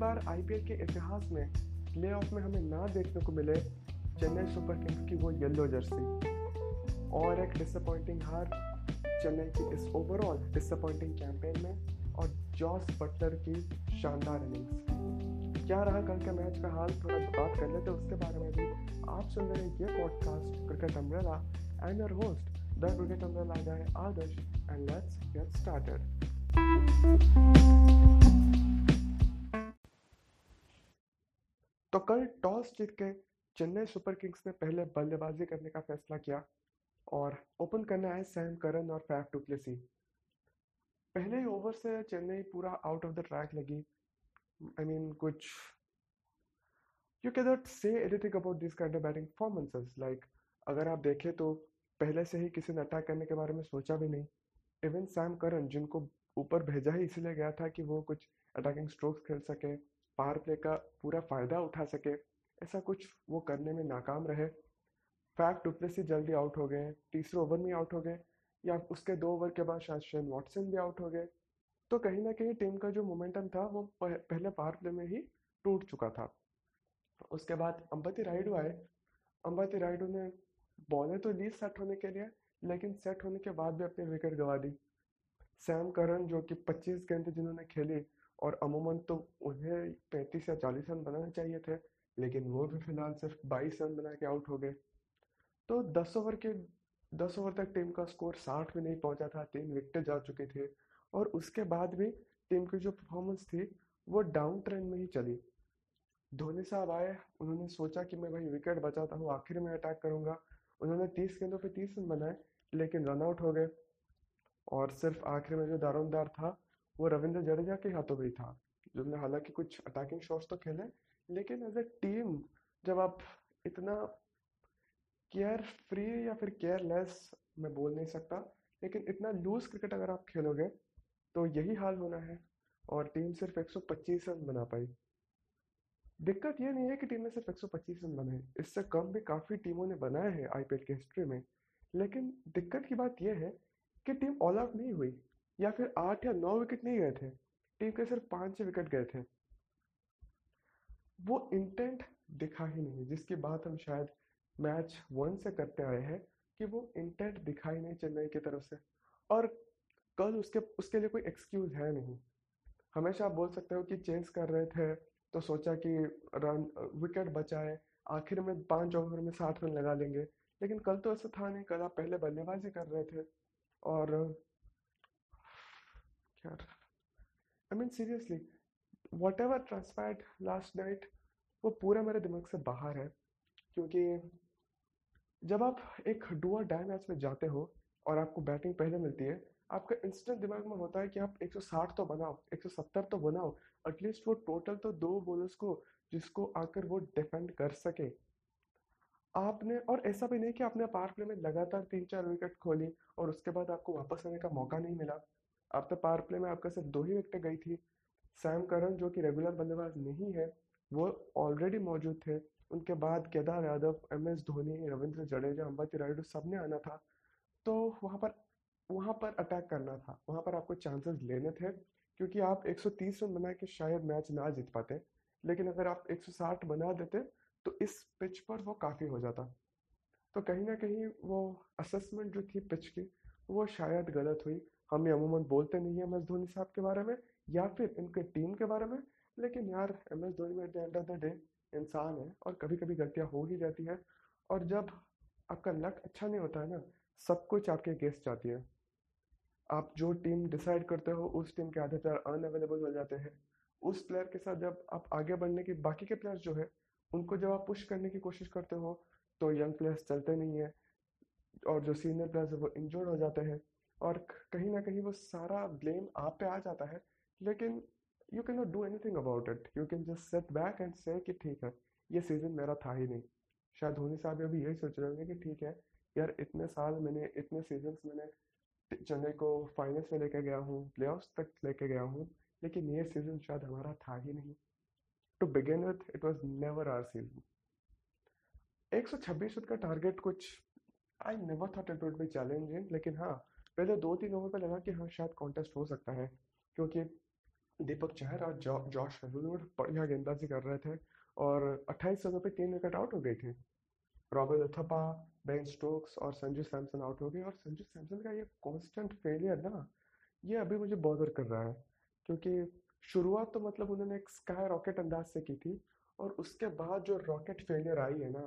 बार IPL के इतिहास में प्लेऑफ में हमें ना देखने को मिले चेन्नई सुपर किंग्स की वो येलो जर्सी और एक डिसअपॉइंटिंग हार चेन्नई की इस ओवरऑल डिसअपॉइंटिंग कैंपेन में और जॉस बटलर की शानदार इनिंग्स क्या रहा कल के मैच का हाल? थोड़ा बात कर लेते उसके बारे में भी। आप सुन रहे हैं ये podcast cricket umbrella and your host the cricket umbrella guy Adarsh and let's get started तो कल टॉस जीत के चेन्नई सुपर किंग्स ने पहले बल्लेबाजी करने का फैसला किया और ओपन करने आए सैम करन और फैफ डुप्लेसी पहले ही ओवर से चेन्नई पूरा आउट ऑफ़ द ट्रैक लगी। आई I मीन mean, कुछ you can not say anything about this kind of batting performances like अगर आप देखें तो पहले से ही किसी ने अटैक करने के बारे में सोचा भी नहीं। इवन सैम करन जिनको ऊपर भेजा ही इसलिए गया था कि वो कुछ अटैकिंग स्ट्रोक्स खेल सके पावर प्ले का पूरा फ़ायदा उठा सके, ऐसा कुछ वो करने में नाकाम रहे। फैफ डुप्लेसी जल्दी आउट हो गए, तीसरे ओवर में आउट हो गए, या उसके दो ओवर के बाद शायद शेन वॉटसन भी आउट हो गए। तो कहीं ना कहीं टीम का जो मोमेंटम था, वो पहले पावर प्ले में ही टूट चुका था। उसके बाद अंबती राइडू आए। अंबती राइडू ने बॉलें तो ली सेट होने के लिए, लेकिन सेट होने के बाद भी अपनी विकेट गवा दी। सैम करन जो कि 25 गेंद जिन्होंने खेली और अमूमन तो उन्हें 35 या 40 रन बनाने चाहिए थे, लेकिन वो भी फ़िलहाल सिर्फ़ 22 रन बना के आउट हो गए। तो 10 ओवर के 10 ओवर तक टीम का स्कोर 60 में नहीं पहुँचा था, तीन विकेटें जा चुके थे और उसके बाद भी टीम की जो परफॉर्मेंस थी, वो डाउन ट्रेंड में ही चली। धोनी साहब आए, उन्होंने सोचा कि मैं भाई विकेट बचाता हूँ, आखिर में अटैक करूँगा। उन्होंने तीस गेंदों पे तीस रन बनाए, लेकिन रन आउट हो गए। और सिर्फ़ आखिर में जो दारोमदार था वो रविंद्र जडेजा के हाथों में ही था जिसने हालाँकि कुछ अटैकिंग शॉट्स तो खेले, लेकिन एज ए टीम जब आप इतना केयर फ्री या फिर केयरलेस मैं बोल नहीं सकता, लेकिन इतना लूज क्रिकेट अगर आप खेलोगे तो यही हाल होना है, और टीम सिर्फ़ 125 रन बना पाई। दिक्कत ये नहीं है कि टीम ने सिर्फ़ 125 रन बनाए इससे कम भी काफ़ी टीमों ने बनाए हैं आईपीएल की हिस्ट्री में, लेकिन दिक्कत की बात यह है कि टीम ऑल आउट नहीं हुई। या फिर आठ या नौ विकेट नहीं गए थे। टीम के सिर्फ़ पाँच छः विकेट गए थे। वो इंटेंट दिखा ही नहीं, जिसकी बात हम शायद मैच वन से करते आए हैं कि वो इंटेंट दिखाई नहीं चेन्नई की तरफ़ से। और कल उसके उसके लिए कोई एक्सक्यूज है नहीं। हमेशा आप बोल सकते हो कि चेंज कर रहे थे तो सोचा कि रन विकेट बचाए, आखिर में पाँच ओवर में साठ रन लगा लेंगे। लेकिन कल तो ऐसा था नहीं, कल आप पहले बल्लेबाजी कर रहे थे। और क्या I mean seriously whatever transpired last night वो पूरा मेरे दिमाग से बाहर है, क्योंकि जब आप एक डुअर डाई मैच में जाते हो और आपको बैटिंग पहले मिलती है, आपका इंस्टेंट दिमाग में होता है कि आप 160 तो बनाओ 170 तो बनाओ एटलीस्ट वो टोटल तो दो बॉलर्स को, जिसको आकर वो डिफेंड कर सके। आपने, और ऐसा भी नहीं कि आपने पावर प्ले में लगातार तीन चार विकेट खोली और उसके बाद आपको वापस आने का मौका नहीं मिला। आप तो पावर प्ले में आपका सिर्फ़ दो ही विकेट गई थी। सैम करन जो कि रेगुलर बल्लेबाज नहीं है, वो ऑलरेडी मौजूद थे। उनके बाद केदार यादव एम एस धोनी, रविंद्र जडेजा, अंबाती रायडू सबने आना था। तो वहाँ पर वहाँ पर अटैक करना था। वहाँ पर आपको चांसेस लेने थे, क्योंकि आप 130 रन बना के शायद मैच ना जीत पाते। लेकिन अगर आप 160 बना देते तो इस पिच पर वो काफ़ी हो जाता। तो कहीं ना कहीं वो असेसमेंट जो थी पिच की, वो शायद गलत हुई। हम ये अमूमन बोलते नहीं हैं एम एस धोनी साहब के बारे में, या फिर इनके टीम के बारे में, लेकिन यार M S Dhoni at the end of the day इंसान है और कभी कभी गलतियाँ हो ही जाती है। और जब आपका लक अच्छा नहीं होता है ना, सब कुछ आपके अगेंस्ट जाती है। आप जो टीम डिसाइड करते हो, उस टीम के आधे प्लेयर अनअवेलेबल हो जाते हैं। उस प्लेयर के साथ जब आप आगे बढ़ने की बाकी के प्लेयर्स जो है, उनको जब आप पुश करने की कोशिश करते हो तो यंग प्लेयर्स चलते नहीं है। और जो सीनियर प्लेयर्स है, वो इंजर्ड हो जाते हैं। और कहीं ना कहीं वो सारा ब्लेम आप पे आ जाता है, लेकिन you can not do anything about it you can just sit back and say कि ठीक है, ये सीज़न मेरा था ही नहीं। शायद धोनी साहब अभी यही सोच रहे होंगे कि ठीक है, यार इतने साल मैंने, इतने सीज़न मैंने चेन्नई को फाइनल्स में लेके गया हूँ प्ले तक लेके गया हूँ, लेकिन ये सीज़न शायद हमारा था ही नहीं। To begin with it was never our season 126 का टारगेट कुछ I never thought it would be challenging लेकिन हाँ पहले दो तीन ओवर पे लगा कि हाँ शायद कॉन्टेस्ट हो सकता है, क्योंकि दीपक चहर और जॉ, जॉश हेजलवुड बढ़िया गेंदबाजी कर रहे थे और 28 रनों पे तीन विकेट आउट हो गई थी। रॉबिन उथप्पा बेन स्टोक्स और संजू सैमसन आउट हो गए। और संजू सैमसन का ये कॉन्स्टेंट फेलियर ना, ये अभी मुझे बॉदर कर रहा है, क्योंकि शुरुआत तो मतलब उन्होंने एक स्काई रॉकेट अंदाज से की थी और उसके बाद जो रॉकेट फेलियर आई है ना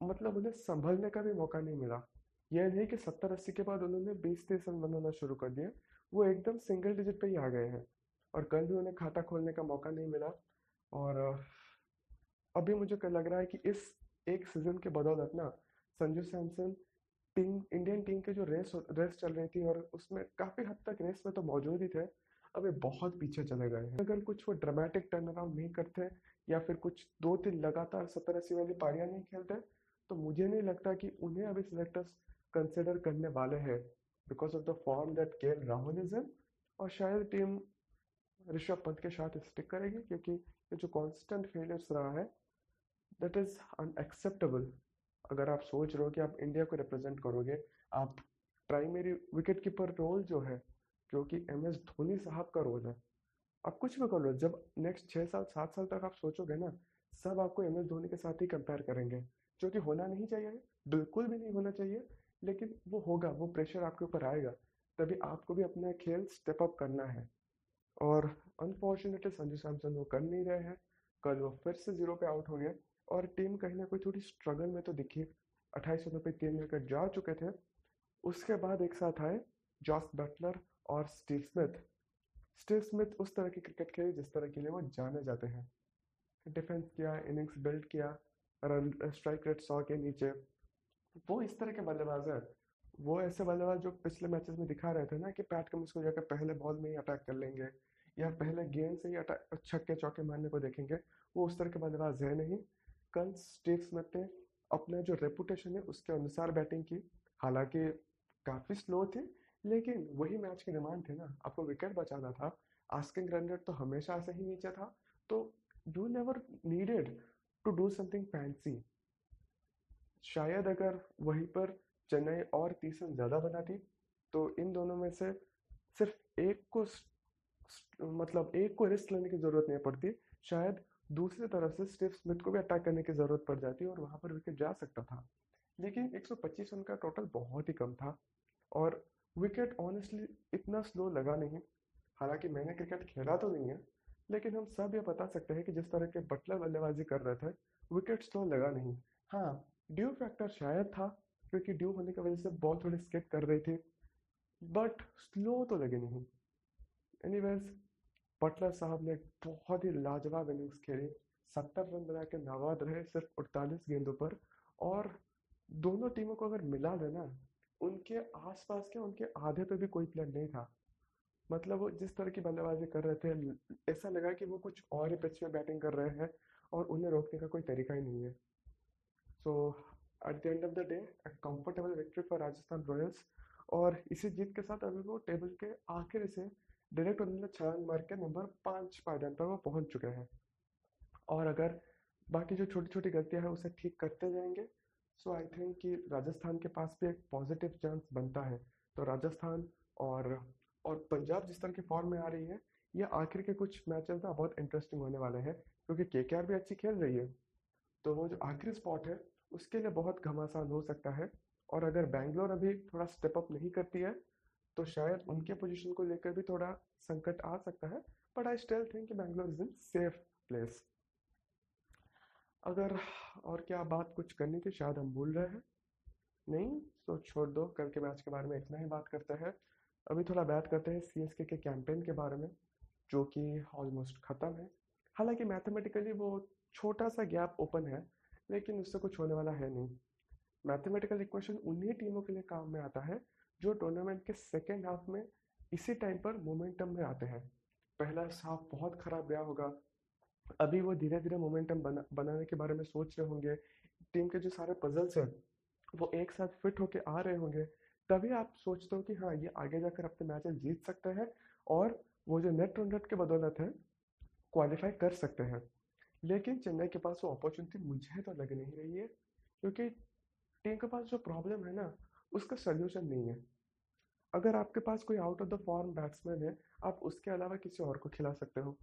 मतलब उन्हें संभलने का भी मौका नहीं मिला। यह नहीं कि सत्तर अस्सी के बाद उन्होंने बीस तीस रन बनाना शुरू कर दिया वो एकदम सिंगल डिजिट पे ही आ गए हैं। और कल भी उन्हें खाता खोलने का मौका नहीं मिला। और, अभी मुझे लग रहा है कि इस एक सीज़न के बदौलत ना, Sanju Samson team Indian team के जो रेस रेस चल रही थी और उसमें काफ़ी हद तक रेस में तो मौजूद ही थे अभी बहुत पीछे चले गए हैं। अगर कुछ वो ड्रामेटिक टर्न अराउंड नहीं करते या फिर कुछ दो तीन लगातार सत्तर अस्सी वाली पारियाँ नहीं खेलते तो मुझे नहीं लगता कि उन्हें अभी सिलेक्टर्स कंसिडर करने वाले हैं because of the form that K Rahul is इन और शायद टीम ऋषभ पंत के साथ स्टिक करेगी क्योंकि ये जो कॉन्स्टेंट फेलियर्स रहा है दैट इज़ अनएक्सेप्टेबल अगर आप सोच रहे हो कि आप इंडिया को रिप्रेजेंट करोगे, आप प्राइमरी विकेट कीपर रोल जो है, जो कि एम एस धोनी साहब का रोल है, आप कुछ भी कर लो। जब नेक्स्ट छः साल, सात साल तक आप सोचोगे ना, सब आपको एम एस धोनी के साथ ही कंपेयर करेंगे, जो कि होना नहीं चाहिए, बिल्कुल भी नहीं होना चाहिए। लेकिन वो होगा, वो प्रेशर आपके ऊपर आएगा, तभी आपको भी अपना खेल स्टेप अप करना है। और अनफॉर्चुनेटली संजू सैमसन वो कर नहीं रहे हैं, कल वो फिर से ज़ीरो पे आउट हो गए। और टीम कहीं ना कोई थोड़ी स्ट्रगल में तो दिखी। अट्ठाईस ओवर पे तीन विकेट जा चुके थे। उसके बाद एक साथ आए जॉस बटलर और स्टीव स्मिथ स्टीव स्मिथ उस तरह की क्रिकेट खेली जिस तरह के लिए वो जाने जाते हैं। डिफेंस किया इनिंग्स बिल्ड किया रन स्ट्राइक रेट सौ के नीचे। वो इस तरह के बल्लेबाज है। वो ऐसे बल्लेबाज जो पिछले मैचेस में दिखा रहे थे ना कि पैट कमिंस को जाकर पहले बॉल में ही अटैक कर लेंगे या पहले गेंद से ही अटैक छक्के चौके मारने को देखेंगे, वो उस तरह के बल्लेबाज है नहीं। कल स्टीव स्मिथ ने अपना जो रेपुटेशन है उसके अनुसार बैटिंग की। हालाँकि काफ़ी स्लो थे, लेकिन वही मैच की डिमांड थी ना। आपको विकेट बचाना था। आस्किंग रन रेट तो हमेशा से ही नीचे था। तो you never needed to do something fancy शायद अगर वहीं पर चेन्नई और तीस रन ज़्यादा बनाती तो इन दोनों में से सिर्फ़ एक को मतलब एक को रिस्क लेने की ज़रूरत नहीं पड़ती। शायद दूसरी तरफ़ से स्टीव स्मिथ को भी अटैक करने की ज़रूरत पड़ जाती और वहाँ पर विकेट जा सकता था। लेकिन 125 रन का टोटल बहुत ही कम था और विकेट ऑनेस्टली इतना स्लो लगा नहीं। हालाँकि मैंने क्रिकेट खेला तो नहीं है, लेकिन हम सब ये बता सकते हैं कि जिस तरह के बटलर बल्लेबाजी कर रहे थे, विकेट स्लो लगा नहीं। हाँ ड्यू फैक्टर शायद था, क्योंकि ड्यू होने की वजह से बॉल थोड़ी स्किप कर रही थी बट स्लो तो लगे नहीं। एनीवेज बटलर साहब ने बहुत ही लाजवाब इनिंग्स खेली। सत्तर रन बना के नाबाद रहे सिर्फ़ अड़तालीस गेंदों पर, और दोनों टीमों को अगर मिला देना उनके आसपास के, उनके आधे पे भी कोई प्लेयर नहीं था। मतलब वो जिस तरह की बल्लेबाजी कर रहे थे, ऐसा लगा कि वो कुछ और ही पिच में बैटिंग कर रहे हैं, और उन्हें रोकने का कोई तरीका ही नहीं है। So at the end of the day comfortable victory for Rajasthan Royals और इसी जीत के साथ अभी वो टेबल के आखिर से डायरेक्ट उन्होंने छलांग मार के नंबर पाँच पायदान पर वो पहुँच चुके हैं। और अगर बाकी जो छोटी छोटी गलतियाँ हैं उसे ठीक करते जाएँगे सो आई थिंक कि राजस्थान के पास भी एक पॉजिटिव चांस बनता है। तो राजस्थान और और पंजाब जिस तरह की फॉर्म में आ रही है, ये आखिर के कुछ मैचेस ना बहुत इंटरेस्टिंग होने वाले हैं, क्योंकि के भी अच्छी खेल रही है। तो वो जो आखिरी स्पॉट है उसके लिए बहुत घमासान हो सकता है। और अगर बैंगलोर अभी थोड़ा स्टेप अप नहीं करती है तो शायद उनके पोजीशन को लेकर भी थोड़ा संकट आ सकता है। But I still think Bangalore is in safe place अगर और क्या बात कुछ करनी थी, शायद हम भूल रहे हैं। नहीं? तो छोड़ दो, कल के मैच के बारे में इतना ही बात करते हैं। अभी थोड़ा बात करते हैं सी के कैंपेन के बारे में, जो कि ऑलमोस्ट ख़त्म है। हालाँकि मैथमेटिकली वो छोटा सा गैप ओपन है लेकिन उससे कुछ होने वाला है नहीं। मैथमेटिकल इक्वेशन उन्हीं टीमों के लिए काम में आता है, जो टूर्नामेंट के सेकेंड हाफ़ में इसी टाइम पर मोमेंटम में आते हैं। पहला हाफ़ बहुत खराब गया होगा। अभी वो धीरे धीरे मोमेंटम बना, बनाने के बारे में सोच रहे होंगे। टीम के जो सारे पजल्स हैं, वो एक साथ फिट होके आ रहे होंगे। तभी आप सोचते हो कि हाँ ये आगे जाकर अपने मैचेस जीत सकते हैं और वो जो नेट रेट के बदौलत है क्वालिफाई कर सकते हैं। लेकिन चेन्नई के पास वो अपॉर्चुनिटी मुझे तो लग नहीं रही है, क्योंकि टीम के पास जो प्रॉब्लम है ना, उसका सोल्यूशन नहीं है। अगर आपके पास कोई out of the form batsman है, आप उसके अलावा किसी और को खिला सकते हो।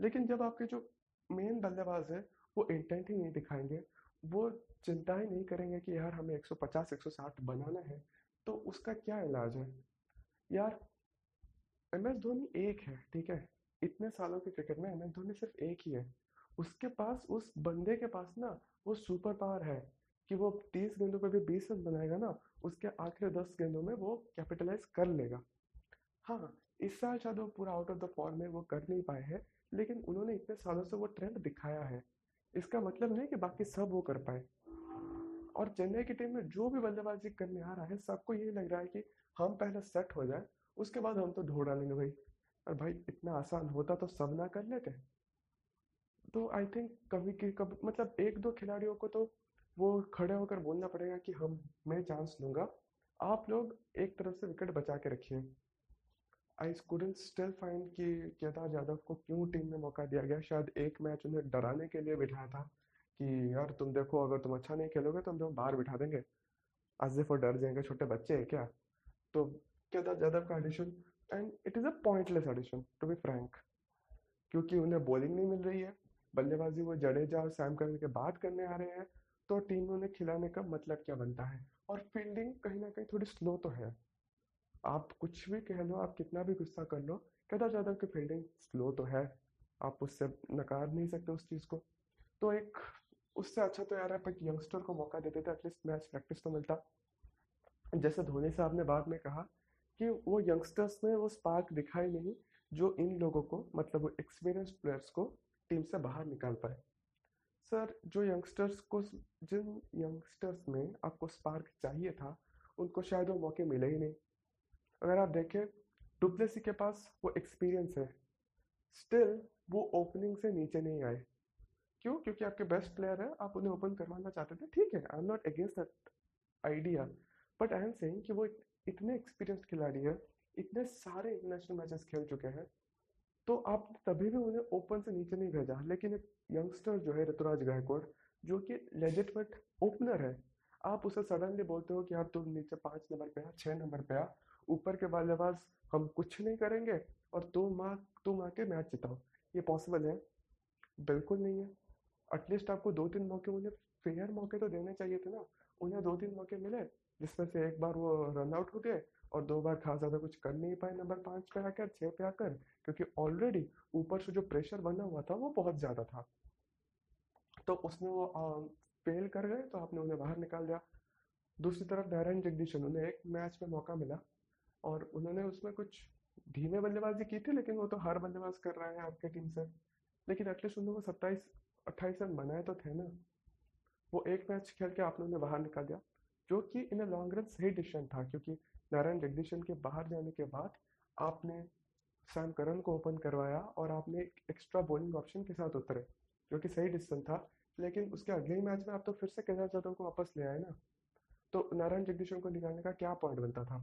लेकिन जब आपके जो मेन बल्लेबाज है, वो इंटेंट ही नहीं दिखाएँगे, वो चिंता ही नहीं करेंगे कि यार हमें 150 160 बनाना है तो उसका क्या इलाज है? यार एम एस धोनी एक है, ठीक है? इतने सालों के क्रिकेट में एम एस धोनी सिर्फ़ एक ही है। उसके पास, उस बंदे के पास ना वो सुपर पावर है कि वो तीस गेंदों पर भी बीस रन बनाएगा ना, उसके आखिरी दस गेंदों में वो कैपिटलाइज कर लेगा। हाँ इस साल शायद वो पूरा आउट ऑफ़ द फॉर्म में वो कर नहीं पाए हैं, लेकिन उन्होंने इतने सालों से वो ट्रेंड दिखाया है। इसका मतलब नहीं कि बाकी सब वो कर पाए। और चेन्नई की टीम में जो भी बल्लेबाजी करने आ रहा है, सबको यही लग रहा है कि हम पहले सेट हो जाए, उसके बाद हम तो ढो डालेंगे भाई। और भाई, इतना आसान होता तो सब ना कर लेते। तो आई थिंक कभी की मतलब एक दो खिलाड़ियों को तो वो खड़े होकर बोलना पड़ेगा कि हम, मैं चांस लूँगा। आप लोग एक तरफ़ से विकेट बचा के रखिए। आई कुडेंट स्टिल फाइंड कि केदार यादव को क्यों टीम में मौका दिया गया। शायद एक मैच उन्हें डराने के लिए बिठाया था कि यार तुम देखो, अगर तुम अच्छा नहीं खेलोगे तो हम तुम्हें बाहर बिठा देंगे। एज और डर जाएँगे, छोटे बच्चे हैं क्या? तो केदार यादव का addition and it is a pointless addition to be frank क्योंकि उन्हें बॉलिंग नहीं मिल रही है। बल्लेबाजी वो जडेजा और सैम करने के बाद करने आ रहे हैं तो टीम में उन्हें खिलाने का मतलब क्या बनता है? और फील्डिंग कहीं ना कहीं थोड़ी स्लो तो है। आप कुछ भी कह लो, आप कितना भी गुस्सा कर लो केदार यादव की फील्डिंग स्लो तो है। आप उससे नकार नहीं सकते उस चीज़ को। तो एक, उससे अच्छा तो यार आप एक यंगस्टर को मौका देते थे एटलीस्ट मैच प्रैक्टिस तो मिलता। जैसे धोनी साहब ने बाद में कहा कि वो यंगस्टर्स में वो स्पार्क दिखाई नहीं, जो इन लोगों को मतलब वो एक्सपीरियंस प्लेयर्स को टीम से बाहर निकाल पाए। सर, जो यंगस्टर्स को जिन यंगस्टर्स में आपको स्पार्क चाहिए था, उनको शायद वो मौके मिले ही नहीं। अगर आप देखें, डुप्लेसी के पास वो एक्सपीरियंस है। स्टिल, वो ओपनिंग से नीचे नहीं आए। क्यों? क्योंकि आपके बेस्ट प्लेयर है, आप उन्हें ओपन करवाना चाहते थे। ठीक है I am not against that idea but I am saying कि वो इतने एक्सपीरियंस खिलाड़ी है, इतने सारे इंटरनेशनल मैचेस खेल चुके हैं तो आप तभी भी उन्हें ओपन से नीचे नहीं भेजा। लेकिन एक यंगस्टर जो है ऋतुराज गायकवाड़, जो कि लेजिटमेट ओपनर है, आप उसे सडनली बोलते हो कि यार तुम नीचे पाँच नंबर पे आ छः नंबर पे आ। ऊपर के बल्लेबाज हम कुछ नहीं करेंगे और तुम आ, तुम आके मैच जिताओ। ये पॉसिबल है? बिल्कुल नहीं है। एटलीस्ट आपको दो तीन मौके उन्हें फेयर मौके तो देने चाहिए थे ना। उन्हें दो तीन मौके मिले, जिसमें से एक बार वो रन आउट हो गए और दो बार खास ज़्यादा कुछ कर नहीं पाए नंबर पाँच पे आकर छः पे आकर, क्योंकि ऑलरेडी ऊपर से जो प्रेशर बना हुआ था, वो बहुत ज़्यादा था। तो उसमें वो फेल कर गए तो आपने उन्हें बाहर निकाल दिया। दूसरी तरफ़ नारायण जगदीशन उन्हें एक मैच में मौका मिला और उन्होंने उसमें कुछ धीमे बल्लेबाजी की थी, लेकिन वो तो हर बल्लेबाज कर रहे हैं आपके टीम से। लेकिन एटलीस्ट उन्होंने सत्ताईस, अट्ठाईस रन बनाए तो थे ना। वो एक मैच खेल के आप लोगों ने बाहर निकाल दिया, जो कि इन लॉन्ग रन सही डिसीज़न था, क्योंकि नारायण जगदीशन के बाहर जाने के बाद आपने सैम करन को ओपन करवाया और आपने एक एक्स्ट्रा बॉलिंग ऑप्शन के साथ उतरे, जो कि सही डिसीज़न था। लेकिन उसके अगले ही मैच में आप तो फिर से केदार जादव को वापस ले आए ना? तो नारायण जगदीशन को निकालने का क्या पॉइंट बनता था?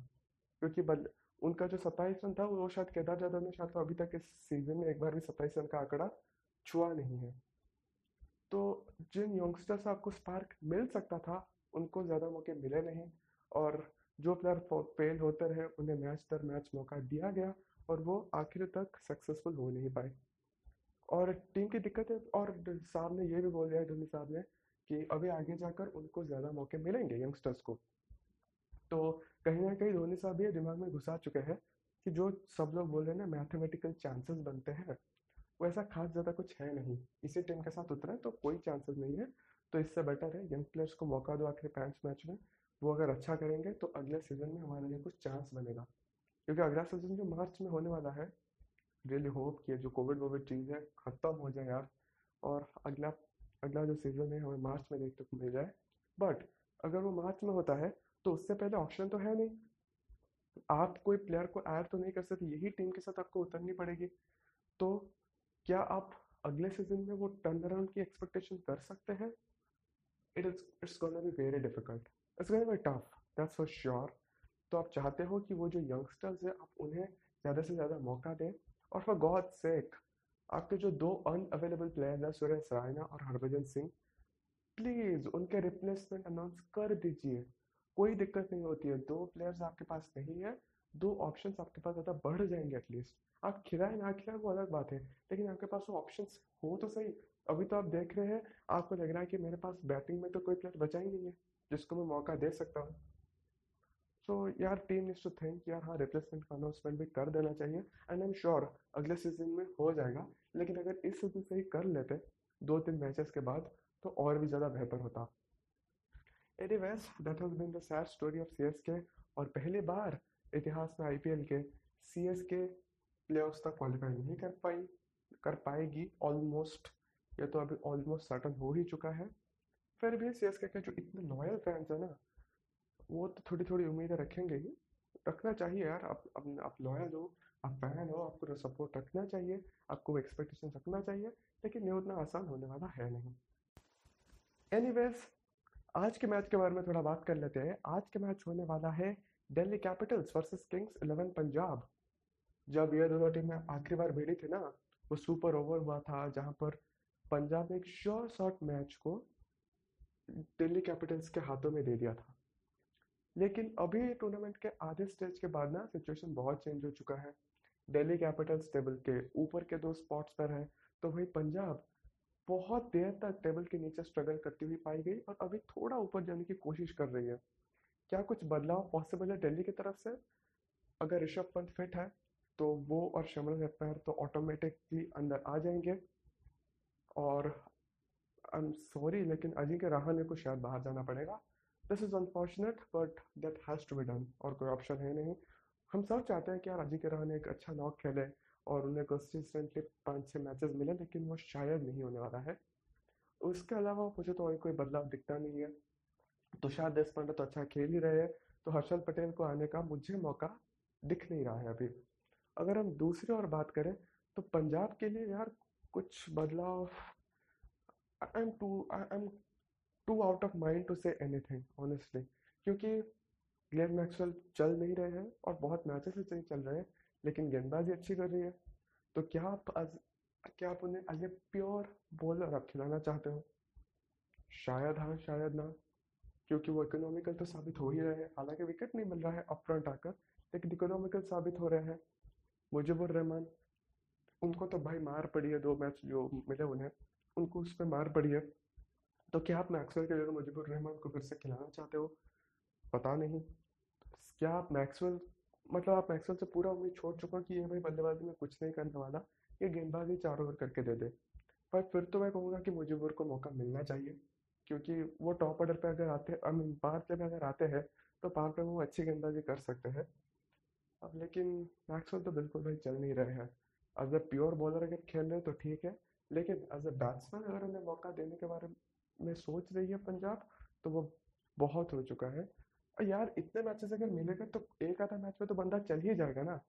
क्योंकि बल, उनका जो सत्ताईस रन था, वो शायद केदार जादव ने शायद तो अभी तक इस सीज़न में एक बार भी सत्ताईस रन का आंकड़ा छुआ नहीं है। तो जिन यंगस्टर्स आपको स्पार्क मिल सकता था, उनको ज़्यादा मौके मिले नहीं और जो प्लेयर फेल होते रहे, उन्हें मैच दर मैच मौका दिया गया और वो आखिर तक सक्सेसफुल हो नहीं पाए। और टीम की दिक्कत है, और साहब ने ये भी बोल दिया धोनी साहब ने कि अभी आगे जाकर उनको ज़्यादा मौके मिलेंगे यंगस्टर्स को। तो कहीं ना कहीं धोनी साहब ये दिमाग में घुसा चुके हैं कि जो सब लोग बोल रहे हैं ना मैथमेटिकल चांसेस बनते हैं। वैसा खास ज़्यादा कुछ है नहीं। इसी टीम के साथ उतरे तो कोई चांसेस नहीं है। तो इससे बेटर है यंग प्लेयर्स को मौका दो आखिर पाँच मैच में। वो अगर अच्छा करेंगे तो अगले सीज़न में हमारे लिए कुछ चांस बनेगा। क्योंकि अगला सीज़न जो मार्च में होने वाला है रियली होप कि जो कोविड वोविड चीज़ है, ख़त्म हो जाए यार। और अगला अगला जो सीज़न है, हमें मार्च में देखने को मिल जाए। बट अगर वो मार्च में होता है तो उससे पहले ऑप्शन तो है नहीं। आप कोई प्लेयर को ऐड तो नहीं कर सकते, यही टीम के साथ आपको उतरनी पड़ेगी। तो क्या आप अगले सीज़न में वो टर्न अराउंड की एक्सपेक्टेशन कर सकते हैं? It is it's gonna be very difficult it's gonna be tough that's for sure तो आप चाहते हो कि वो जो यंगस्टर्स हैं, आप उन्हें ज़्यादा से ज़्यादा मौका दें? और फॉर गॉड सेक आपके जो दो अनअवेलेबल प्लेयर्स हैं सुरेश रायना और हरभजन सिंह प्लीज़ उनके रिप्लेसमेंट अनाउंस कर दीजिए। कोई दिक्कत नहीं होती है। दो प्लेयर्स आपके पास नहीं है दो ऑप्शंस आपके पास ज़्यादा बढ़ जाएँगे एटलीस्ट आप खिलाए ना खिलाए वो अलग बात है। लेकिन आपके पास वो ऑप्शंस हो तो सही। अभी तो आप देख रहे हैं आपको लग रहा है कि मेरे पास बैटिंग में तो कोई प्लेयर बचा ही नहीं है जिसको मैं मौका दे सकता हूँ। सो so, यार टीम नीड्स टू थिंक यार हाँ रिप्लेसमेंट का अनाउंसमेंट भी कर देना चाहिए। एंड आई एम श्योर अगले सीज़न में हो जाएगा। लेकिन अगर इस सीज़न से ही कर लेते दो तीन मैचेस के बाद तो और भी ज़्यादा बेहतर होता। Anyways that has been the sad story of CSK और पहली बार इतिहास में आईपीएल के सी एस सीएसके प्लेऑफ्स तक क्वालिफाई नहीं कर पाई कर पाएगी ऑलमोस्ट ये तो अभी ऑलमोस्ट सर्टन हो ही चुका है। फिर भी सी एस के जो इतने लॉयल फैंस हैं ना वो तो थोड़ी थोड़ी उम्मीदें रखेंगे ही। रखना चाहिए यार आप आप, लॉयल हो आप फ़ैन हो आपको तो सपोर्ट रखना चाहिए आपको एक्सपेक्टेशन रखना चाहिए लेकिन ये उतना आसान होने वाला है नहीं। एनीवेज आज के मैच के बारे में थोड़ा बात कर लेते हैं। आज के मैच होने वाला है Delhi Capitals versus Kings Eleven Punjab. जब ये दोनों टीमें आखिरी बार भिड़ी थी ना, वो सुपर ओवर हुआ था, जहाँ पर पंजाब ने एक श्योर शॉट मैच को दिल्ली कैपिटल्स के हाथों में दे दिया था। लेकिन अभी टूर्नामेंट के आधे स्टेज के बाद ना सिचुएशन बहुत चेंज हो चुका है। दिल्ली कैपिटल्स टेबल के ऊपर के दो स्पॉट्स पर है तो वही पंजाब बहुत देर तक टेबल के नीचे स्ट्रगल करती हुई पाई गई और अभी थोड़ा ऊपर जाने की कोशिश कर रही है। क्या कुछ बदलाव पॉसिबल है दिल्ली की तरफ़ से? अगर ऋषभ पंत फिट है तो वो और शमल हेटमैर तो ऑटोमेटिकली अंदर आ जाएँगे। और आई एम सॉरी लेकिन अजिंक्य रहाणे को शायद बाहर जाना पड़ेगा। This is unfortunate but that has to be done और कोई ऑप्शन है नहीं। हम सब चाहते हैं कि यार अजिंक्य रहाणे एक अच्छा नॉक खेले, और उन्हें कंसिस्टेंटली पाँच छः मैचेस मिले, लेकिन वो शायद नहीं होने वाला है। उसके अलावा मुझे तो और कोई बदलाव दिखता नहीं है। तुषार देशपांडे तो अच्छा खेल ही रहे हैं तो हर्षल पटेल को आने का मुझे मौका दिख नहीं रहा है अभी। अगर हम दूसरी और बात करें तो पंजाब के लिए यार कुछ बदलाव I am too I am too out of mind to say anything honestly क्योंकि ग्लेन मैक्सवेल चल नहीं रहे हैं और बहुत मैचेस से चल रहे हैं, लेकिन गेंदबाजी अच्छी कर रही है। तो क्या आप आज क्या आप उन्हें एज ए प्योर बॉलर आप खिलाना चाहते हो? शायद हाँ शायद ना। क्योंकि वो इकोनॉमिकल तो साबित हो ही रहे हैं। हालाँकि विकेट नहीं मिल रहा है अप फ्रंट आकर, लेकिन इकोनॉमिकल साबित हो रहे हैं। मुजिबुर रहमान, उनको तो भाई मार पड़ी है दो मैच जो मिले उन्हें, उनको उस पर मार पड़ी है। तो क्या आप मैक्सवेल के जगह मुजिबुर रहमान को फिर से खिलाना चाहते हो? पता नहीं। क्या आप मैक्सवेल मतलब आप मैक्सवेल से पूरा उम्मीद छोड़ चुका कि ये भाई बल्लेबाजी में कुछ नहीं करने वाला? ये गेंदबाजी चार ओवर करके दे दे। पर फिर तो मैं कहूँगा कि मुजिबुर को मौका मिलना चाहिए। क्योंकि वो टॉप ऑर्डर पे अगर आते आई मीन पावर प्ले में अगर आते हैं तो पावर प्ले में वो अच्छी गेंदबाजी कर सकते हैं। अब लेकिन मैक्सवेल तो बिल्कुल भाई चल नहीं रहे हैं। एज अ प्योर बॉलर अगर खेल रहे तो ठीक है, लेकिन एज अ बैट्समैन अगर उन्हें मौका देने के बारे में सोच रही है पंजाब तो वो बहुत हो चुका है। और यार इतने मैचेस अगर मिलेगा तो एक आधा मैच में तो बंदा चल ही जाएगा ना।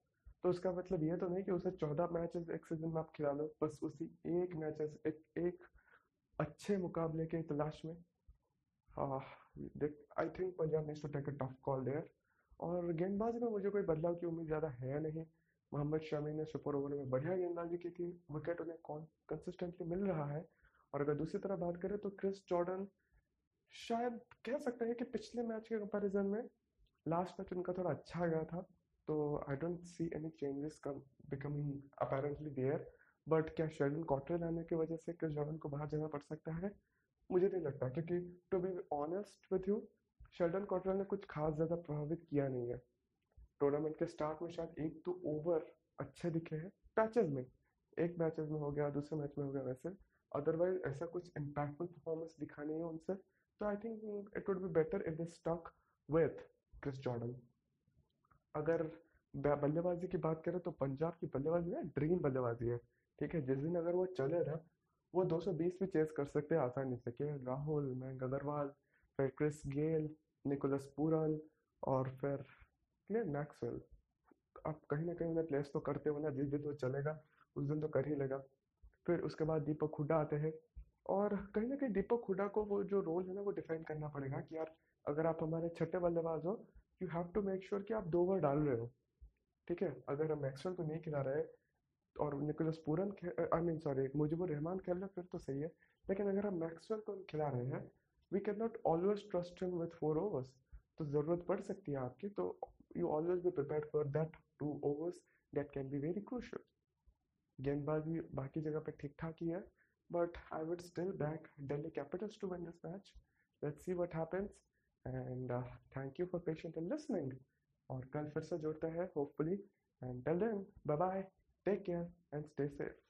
तो उसका मतलब ये तो नहीं कि उसे चौदह मैचेस एक सीज़न में आप खिला लो, बस उसी एक मैचेस एक एक अच्छे मुकाबले के तलाश में। I think Punjab needs to take a tough call there और गेंदबाजी में मुझे कोई बदलाव की उम्मीद ज़्यादा है नहीं। मोहम्मद शमी ने सुपर ओवर में बढ़िया गेंदबाजी की थी। विकेट उन्हें कौन कंसिस्टेंटली मिल रहा है? और अगर दूसरी तरफ़ बात करें तो क्रिस जॉर्डन शायद कह सकते हैं कि पिछले मैच के कंपैरिजन में लास्ट मैच उनका थोड़ा अच्छा गया था। तो I don't see any changes come becoming apparently there but क्या शेल्डन कॉटरेल आने की वजह से क्रिस जॉर्डन को बाहर जाना पड़ सकता है? मुझे नहीं लगता, क्योंकि to be honest with you Sheldon Cottrell ने कुछ खास ज़्यादा प्रभावित किया नहीं है। टूर्नामेंट के स्टार्ट में शायद एक दो तो ओवर अच्छे दिखे हैं पैचेज में। एक मैचेज में हो गया, दूसरे मैच में हो गया वैसे। अदरवाइज़ ऐसा कुछ इम्पैक्टफुल परफॉर्मेंस दिखा नहीं है उनसे। तो I think it would be better if they stuck with Chris Jordan अगर बल्लेबाजी की बात करें तो पंजाब की बल्लेबाजी ना ड्रीम बल्लेबाजी है। ठीक है, जिस दिन अगर वो चले ना वो 220 भी चेस कर सकते हैं आसानी से, कि राहुल मैंग अग्रवाल, फिर क्रिस गेल निकोलस पूरन और फिर क्लियर मैक्सवेल आप कहीं ना कहीं उन्हें प्लेस तो करते हो ना जिस दिन वो चलेगा, उस दिन तो कर ही लेगा। फिर उसके बाद दीपक हुडा आते हैं, और कहीं ना कहीं दीपक हुडा को वो जो रोल है ना, वो डिफाइन करना पड़ेगा कि यार, अगर आप हमारे छठे बल्लेबाज हो you have to make sure कि आप दो ओवर डाल रहे हो। ठीक है, अगर हम मैक्सवेल को नहीं खिला रहे और Nicholas Pooran I mean sorry Mujibur Rahman खेल रहे फिर तो सही है, लेकिन अगर हम मैक्सवेल को खिला रहे हैं we can not always trust him with four overs तो ज़रूरत पड़ सकती है आपकी तो you always be prepare for that two overs that can be very crucial गेंदबाजी बाकी जगह पर ठीक ठाक ही है but I would still back Delhi Capitals to win this match let's see what happens and thank you for patient and listening और कल फिर से जुड़ता है hopefully and till then bye bye take care and stay safe.